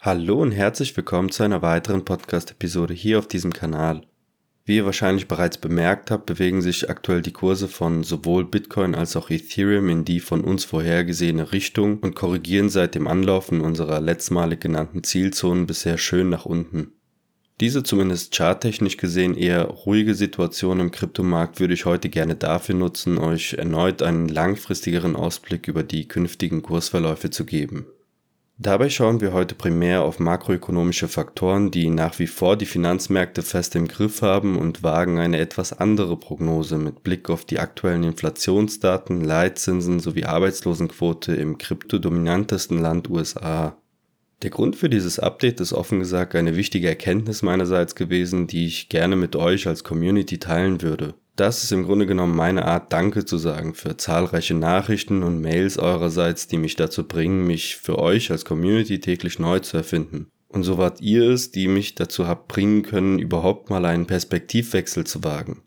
Hallo und herzlich willkommen zu einer weiteren Podcast-Episode hier auf diesem Kanal. Wie ihr wahrscheinlich bereits bemerkt habt, bewegen sich aktuell die Kurse von sowohl Bitcoin als auch Ethereum in die von uns vorhergesehene Richtung und korrigieren seit dem Anlaufen unserer letztmalig genannten Zielzonen bisher schön nach unten. Diese zumindest charttechnisch gesehen eher ruhige Situation im Kryptomarkt würde ich heute gerne dafür nutzen, euch erneut einen langfristigeren Ausblick über die künftigen Kursverläufe zu geben. Dabei schauen wir heute primär auf makroökonomische Faktoren, die nach wie vor die Finanzmärkte fest im Griff haben und wagen eine etwas andere Prognose mit Blick auf die aktuellen Inflationsdaten, Leitzinsen sowie Arbeitslosenquote im kryptodominantesten Land USA. Der Grund für dieses Update ist offen gesagt eine wichtige Erkenntnis meinerseits gewesen, die ich gerne mit euch als Community teilen würde. Das ist im Grunde genommen meine Art, Danke zu sagen für zahlreiche Nachrichten und Mails eurerseits, die mich dazu bringen, mich für euch als Community täglich neu zu erfinden. Und so wart ihr es, die mich dazu habt bringen können, überhaupt mal einen Perspektivwechsel zu wagen.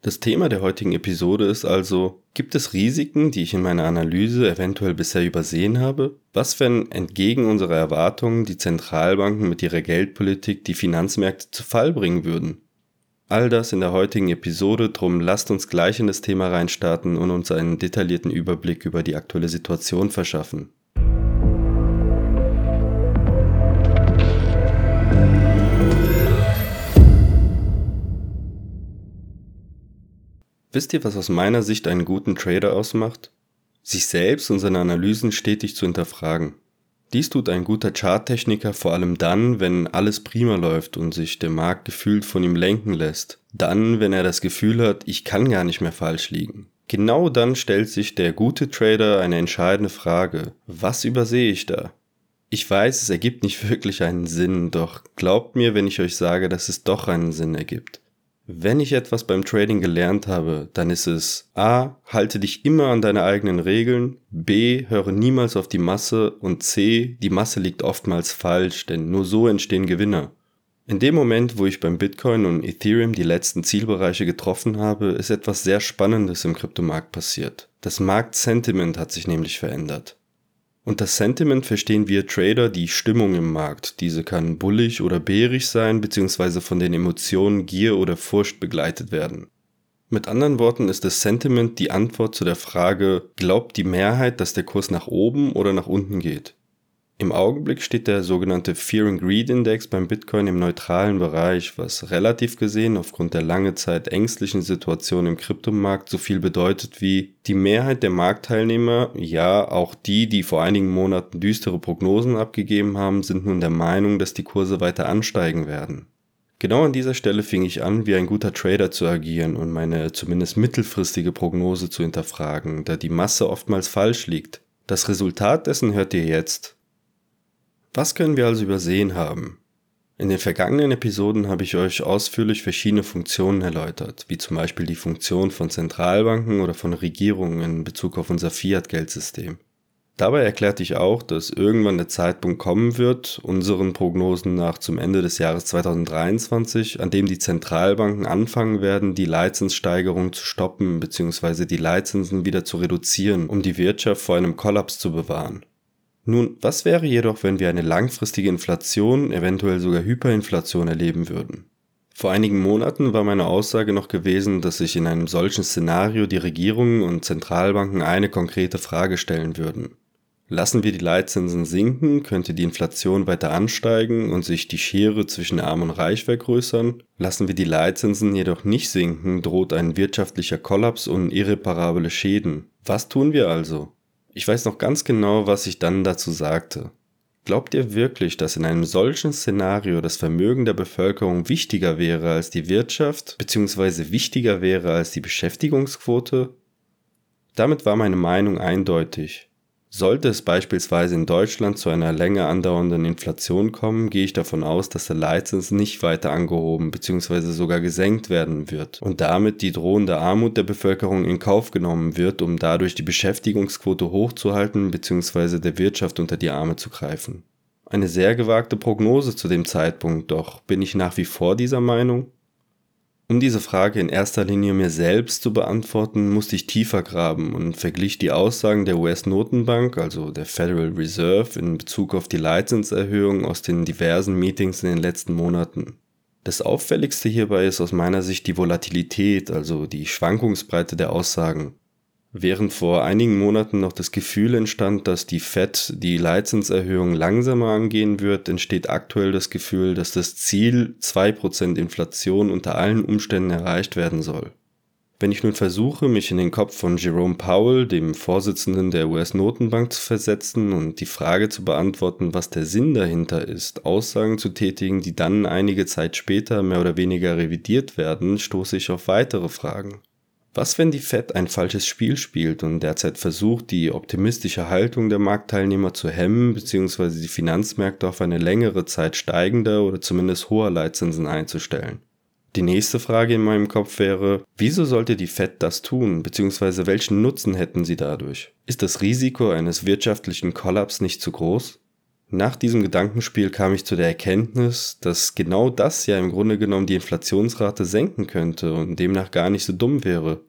Das Thema der heutigen Episode ist also, gibt es Risiken, die ich in meiner Analyse eventuell bisher übersehen habe? Was, wenn entgegen unserer Erwartungen die Zentralbanken mit ihrer Geldpolitik die Finanzmärkte zu Fall bringen würden? All das in der heutigen Episode, drum lasst uns gleich in das Thema reinstarten und uns einen detaillierten Überblick über die aktuelle Situation verschaffen. Wisst ihr, was aus meiner Sicht einen guten Trader ausmacht? Sich selbst und seine Analysen stetig zu hinterfragen. Dies tut ein guter Charttechniker vor allem dann, wenn alles prima läuft und sich der Markt gefühlt von ihm lenken lässt. Dann, wenn er das Gefühl hat, ich kann gar nicht mehr falsch liegen. Genau dann stellt sich der gute Trader eine entscheidende Frage. Was übersehe ich da? Ich weiß, es ergibt nicht wirklich einen Sinn, doch glaubt mir, wenn ich euch sage, dass es doch einen Sinn ergibt. Wenn ich etwas beim Trading gelernt habe, dann ist es A, halte dich immer an deine eigenen Regeln, B, höre niemals auf die Masse und C, die Masse liegt oftmals falsch, denn nur so entstehen Gewinner. In dem Moment, wo ich beim Bitcoin und Ethereum die letzten Zielbereiche getroffen habe, ist etwas sehr Spannendes im Kryptomarkt passiert. Das Marktsentiment hat sich nämlich verändert. Unter Sentiment verstehen wir Trader die Stimmung im Markt. Diese kann bullig oder bärig sein, beziehungsweise von den Emotionen Gier oder Furcht begleitet werden. Mit anderen Worten ist das Sentiment die Antwort zu der Frage, glaubt die Mehrheit, dass der Kurs nach oben oder nach unten geht? Im Augenblick steht der sogenannte Fear and Greed Index beim Bitcoin im neutralen Bereich, was relativ gesehen aufgrund der lange Zeit ängstlichen Situation im Kryptomarkt so viel bedeutet wie die Mehrheit der Marktteilnehmer, ja auch die, die vor einigen Monaten düstere Prognosen abgegeben haben, sind nun der Meinung, dass die Kurse weiter ansteigen werden. Genau an dieser Stelle fing ich an, wie ein guter Trader zu agieren und meine zumindest mittelfristige Prognose zu hinterfragen, da die Masse oftmals falsch liegt. Das Resultat dessen hört ihr jetzt. Was können wir also übersehen haben? In den vergangenen Episoden habe ich euch ausführlich verschiedene Funktionen erläutert, wie zum Beispiel die Funktion von Zentralbanken oder von Regierungen in Bezug auf unser Fiat-Geldsystem. Dabei erklärte ich auch, dass irgendwann der Zeitpunkt kommen wird, unseren Prognosen nach zum Ende des Jahres 2023, an dem die Zentralbanken anfangen werden, die Leitzinssteigerung zu stoppen bzw. die Leitzinsen wieder zu reduzieren, um die Wirtschaft vor einem Kollaps zu bewahren. Nun, was wäre jedoch, wenn wir eine langfristige Inflation, eventuell sogar Hyperinflation erleben würden? Vor einigen Monaten war meine Aussage noch gewesen, dass sich in einem solchen Szenario die Regierungen und Zentralbanken eine konkrete Frage stellen würden. Lassen wir die Leitzinsen sinken, könnte die Inflation weiter ansteigen und sich die Schere zwischen Arm und Reich vergrößern. Lassen wir die Leitzinsen jedoch nicht sinken, droht ein wirtschaftlicher Kollaps und irreparable Schäden. Was tun wir also? Ich weiß noch ganz genau, was ich dann dazu sagte. Glaubt ihr wirklich, dass in einem solchen Szenario das Vermögen der Bevölkerung wichtiger wäre als die Wirtschaft, beziehungsweise wichtiger wäre als die Beschäftigungsquote? Damit war meine Meinung eindeutig. Sollte es beispielsweise in Deutschland zu einer länger andauernden Inflation kommen, gehe ich davon aus, dass der Leitzins nicht weiter angehoben bzw. sogar gesenkt werden wird und damit die drohende Armut der Bevölkerung in Kauf genommen wird, um dadurch die Beschäftigungsquote hochzuhalten bzw. der Wirtschaft unter die Arme zu greifen. Eine sehr gewagte Prognose zu dem Zeitpunkt, doch bin ich nach wie vor dieser Meinung? Um diese Frage in erster Linie mir selbst zu beantworten, musste ich tiefer graben und verglich die Aussagen der US-Notenbank, also der Federal Reserve, in Bezug auf die Leitzinserhöhung aus den diversen Meetings in den letzten Monaten. Das Auffälligste hierbei ist aus meiner Sicht die Volatilität, also die Schwankungsbreite der Aussagen. Während vor einigen Monaten noch das Gefühl entstand, dass die Fed die Leitzinserhöhung langsamer angehen wird, entsteht aktuell das Gefühl, dass das Ziel 2% Inflation unter allen Umständen erreicht werden soll. Wenn ich nun versuche, mich in den Kopf von Jerome Powell, dem Vorsitzenden der US-Notenbank, zu versetzen und die Frage zu beantworten, was der Sinn dahinter ist, Aussagen zu tätigen, die dann einige Zeit später mehr oder weniger revidiert werden, stoße ich auf weitere Fragen. Was, wenn die Fed ein falsches Spiel spielt und derzeit versucht, die optimistische Haltung der Marktteilnehmer zu hemmen bzw. die Finanzmärkte auf eine längere Zeit steigender oder zumindest hoher Leitzinsen einzustellen? Die nächste Frage in meinem Kopf wäre, wieso sollte die Fed das tun, bzw. welchen Nutzen hätten sie dadurch? Ist das Risiko eines wirtschaftlichen Kollaps nicht zu groß? Nach diesem Gedankenspiel kam ich zu der Erkenntnis, dass genau das ja im Grunde genommen die Inflationsrate senken könnte und demnach gar nicht so dumm wäre.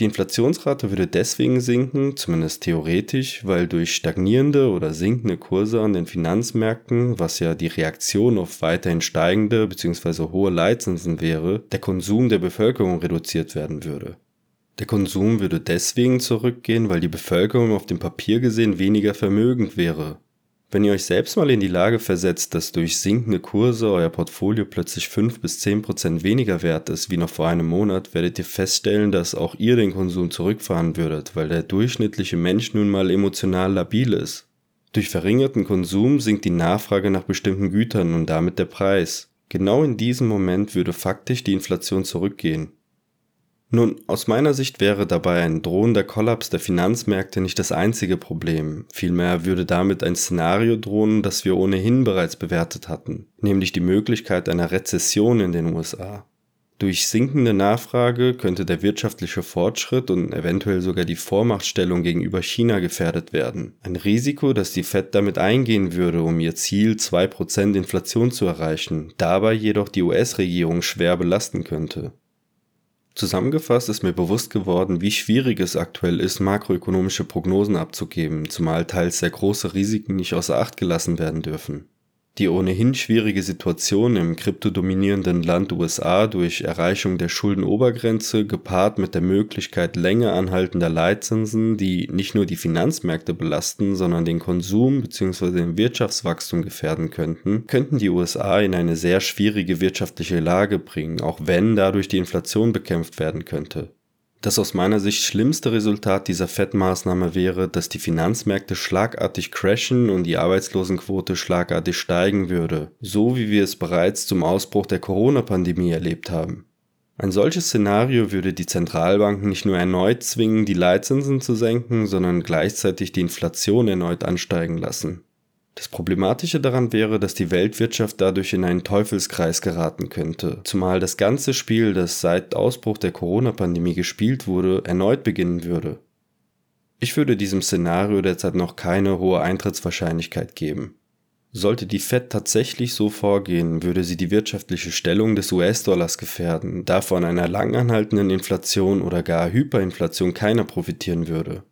Die Inflationsrate würde deswegen sinken, zumindest theoretisch, weil durch stagnierende oder sinkende Kurse an den Finanzmärkten, was ja die Reaktion auf weiterhin steigende bzw. hohe Leitzinsen wäre, der Konsum der Bevölkerung reduziert werden würde. Der Konsum würde deswegen zurückgehen, weil die Bevölkerung auf dem Papier gesehen weniger vermögend wäre, wenn ihr euch selbst mal in die Lage versetzt, dass durch sinkende Kurse euer Portfolio plötzlich 5 bis 10 Prozent weniger wert ist wie noch vor einem Monat, werdet ihr feststellen, dass auch ihr den Konsum zurückfahren würdet, weil der durchschnittliche Mensch nun mal emotional labil ist. Durch verringerten Konsum sinkt die Nachfrage nach bestimmten Gütern und damit der Preis. Genau in diesem Moment würde faktisch die Inflation zurückgehen. Nun, aus meiner Sicht wäre dabei ein drohender Kollaps der Finanzmärkte nicht das einzige Problem. Vielmehr würde damit ein Szenario drohen, das wir ohnehin bereits bewertet hatten, nämlich die Möglichkeit einer Rezession in den USA. Durch sinkende Nachfrage könnte der wirtschaftliche Fortschritt und eventuell sogar die Vormachtstellung gegenüber China gefährdet werden. Ein Risiko, das die Fed damit eingehen würde, um ihr Ziel 2% Inflation zu erreichen, dabei jedoch die US-Regierung schwer belasten könnte. Zusammengefasst ist mir bewusst geworden, wie schwierig es aktuell ist, makroökonomische Prognosen abzugeben, zumal teils sehr große Risiken nicht außer Acht gelassen werden dürfen. Die ohnehin schwierige Situation im kryptodominierenden Land USA durch Erreichung der Schuldenobergrenze gepaart mit der Möglichkeit länger anhaltender Leitzinsen, die nicht nur die Finanzmärkte belasten, sondern den Konsum bzw. den Wirtschaftswachstum gefährden könnten, könnten die USA in eine sehr schwierige wirtschaftliche Lage bringen, auch wenn dadurch die Inflation bekämpft werden könnte. Das aus meiner Sicht schlimmste Resultat dieser Fettmaßnahme wäre, dass die Finanzmärkte schlagartig crashen und die Arbeitslosenquote schlagartig steigen würde, so wie wir es bereits zum Ausbruch der Corona-Pandemie erlebt haben. Ein solches Szenario würde die Zentralbanken nicht nur erneut zwingen, die Leitzinsen zu senken, sondern gleichzeitig die Inflation erneut ansteigen lassen. Das Problematische daran wäre, dass die Weltwirtschaft dadurch in einen Teufelskreis geraten könnte, zumal das ganze Spiel, das seit Ausbruch der Corona-Pandemie gespielt wurde, erneut beginnen würde. Ich würde diesem Szenario derzeit noch keine hohe Eintrittswahrscheinlichkeit geben. Sollte die Fed tatsächlich so vorgehen, würde sie die wirtschaftliche Stellung des US-Dollars gefährden, da von einer langanhaltenden Inflation oder gar Hyperinflation keiner profitieren würde.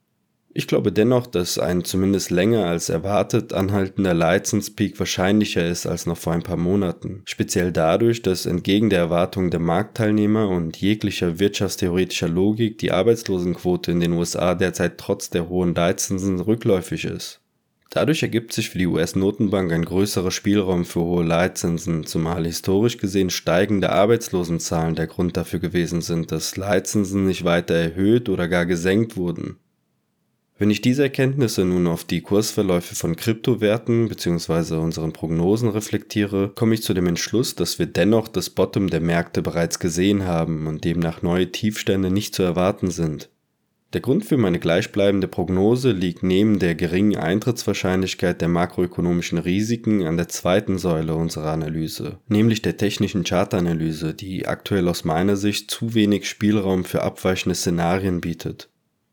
Ich glaube dennoch, dass ein zumindest länger als erwartet anhaltender Leitzinspeak wahrscheinlicher ist als noch vor ein paar Monaten. Speziell dadurch, dass entgegen der Erwartungen der Marktteilnehmer und jeglicher wirtschaftstheoretischer Logik die Arbeitslosenquote in den USA derzeit trotz der hohen Leitzinsen rückläufig ist. Dadurch ergibt sich für die US-Notenbank ein größerer Spielraum für hohe Leitzinsen, zumal historisch gesehen steigende Arbeitslosenzahlen der Grund dafür gewesen sind, dass Leitzinsen nicht weiter erhöht oder gar gesenkt wurden. Wenn ich diese Erkenntnisse nun auf die Kursverläufe von Kryptowerten bzw. unseren Prognosen reflektiere, komme ich zu dem Entschluss, dass wir dennoch das Bottom der Märkte bereits gesehen haben und demnach neue Tiefstände nicht zu erwarten sind. Der Grund für meine gleichbleibende Prognose liegt neben der geringen Eintrittswahrscheinlichkeit der makroökonomischen Risiken an der zweiten Säule unserer Analyse, nämlich der technischen Chartanalyse, die aktuell aus meiner Sicht zu wenig Spielraum für abweichende Szenarien bietet.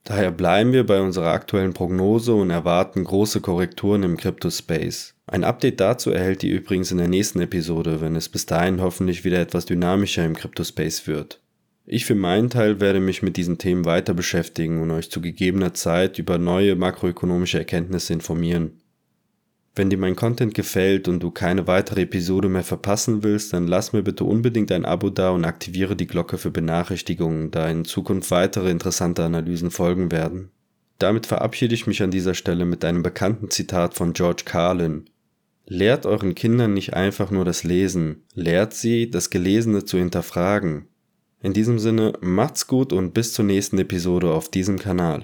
Daher bleiben wir bei unserer aktuellen Prognose und erwarten große Korrekturen im Crypto-Space. Ein Update dazu erhält ihr übrigens in der nächsten Episode, wenn es bis dahin hoffentlich wieder etwas dynamischer im Crypto-Space wird. Ich für meinen Teil werde mich mit diesen Themen weiter beschäftigen und euch zu gegebener Zeit über neue makroökonomische Erkenntnisse informieren. Wenn dir mein Content gefällt und du keine weitere Episode mehr verpassen willst, dann lass mir bitte unbedingt ein Abo da und aktiviere die Glocke für Benachrichtigungen, da in Zukunft weitere interessante Analysen folgen werden. Damit verabschiede ich mich an dieser Stelle mit einem bekannten Zitat von George Carlin. Lehrt euren Kindern nicht einfach nur das Lesen, lehrt sie, das Gelesene zu hinterfragen. In diesem Sinne, macht's gut und bis zur nächsten Episode auf diesem Kanal.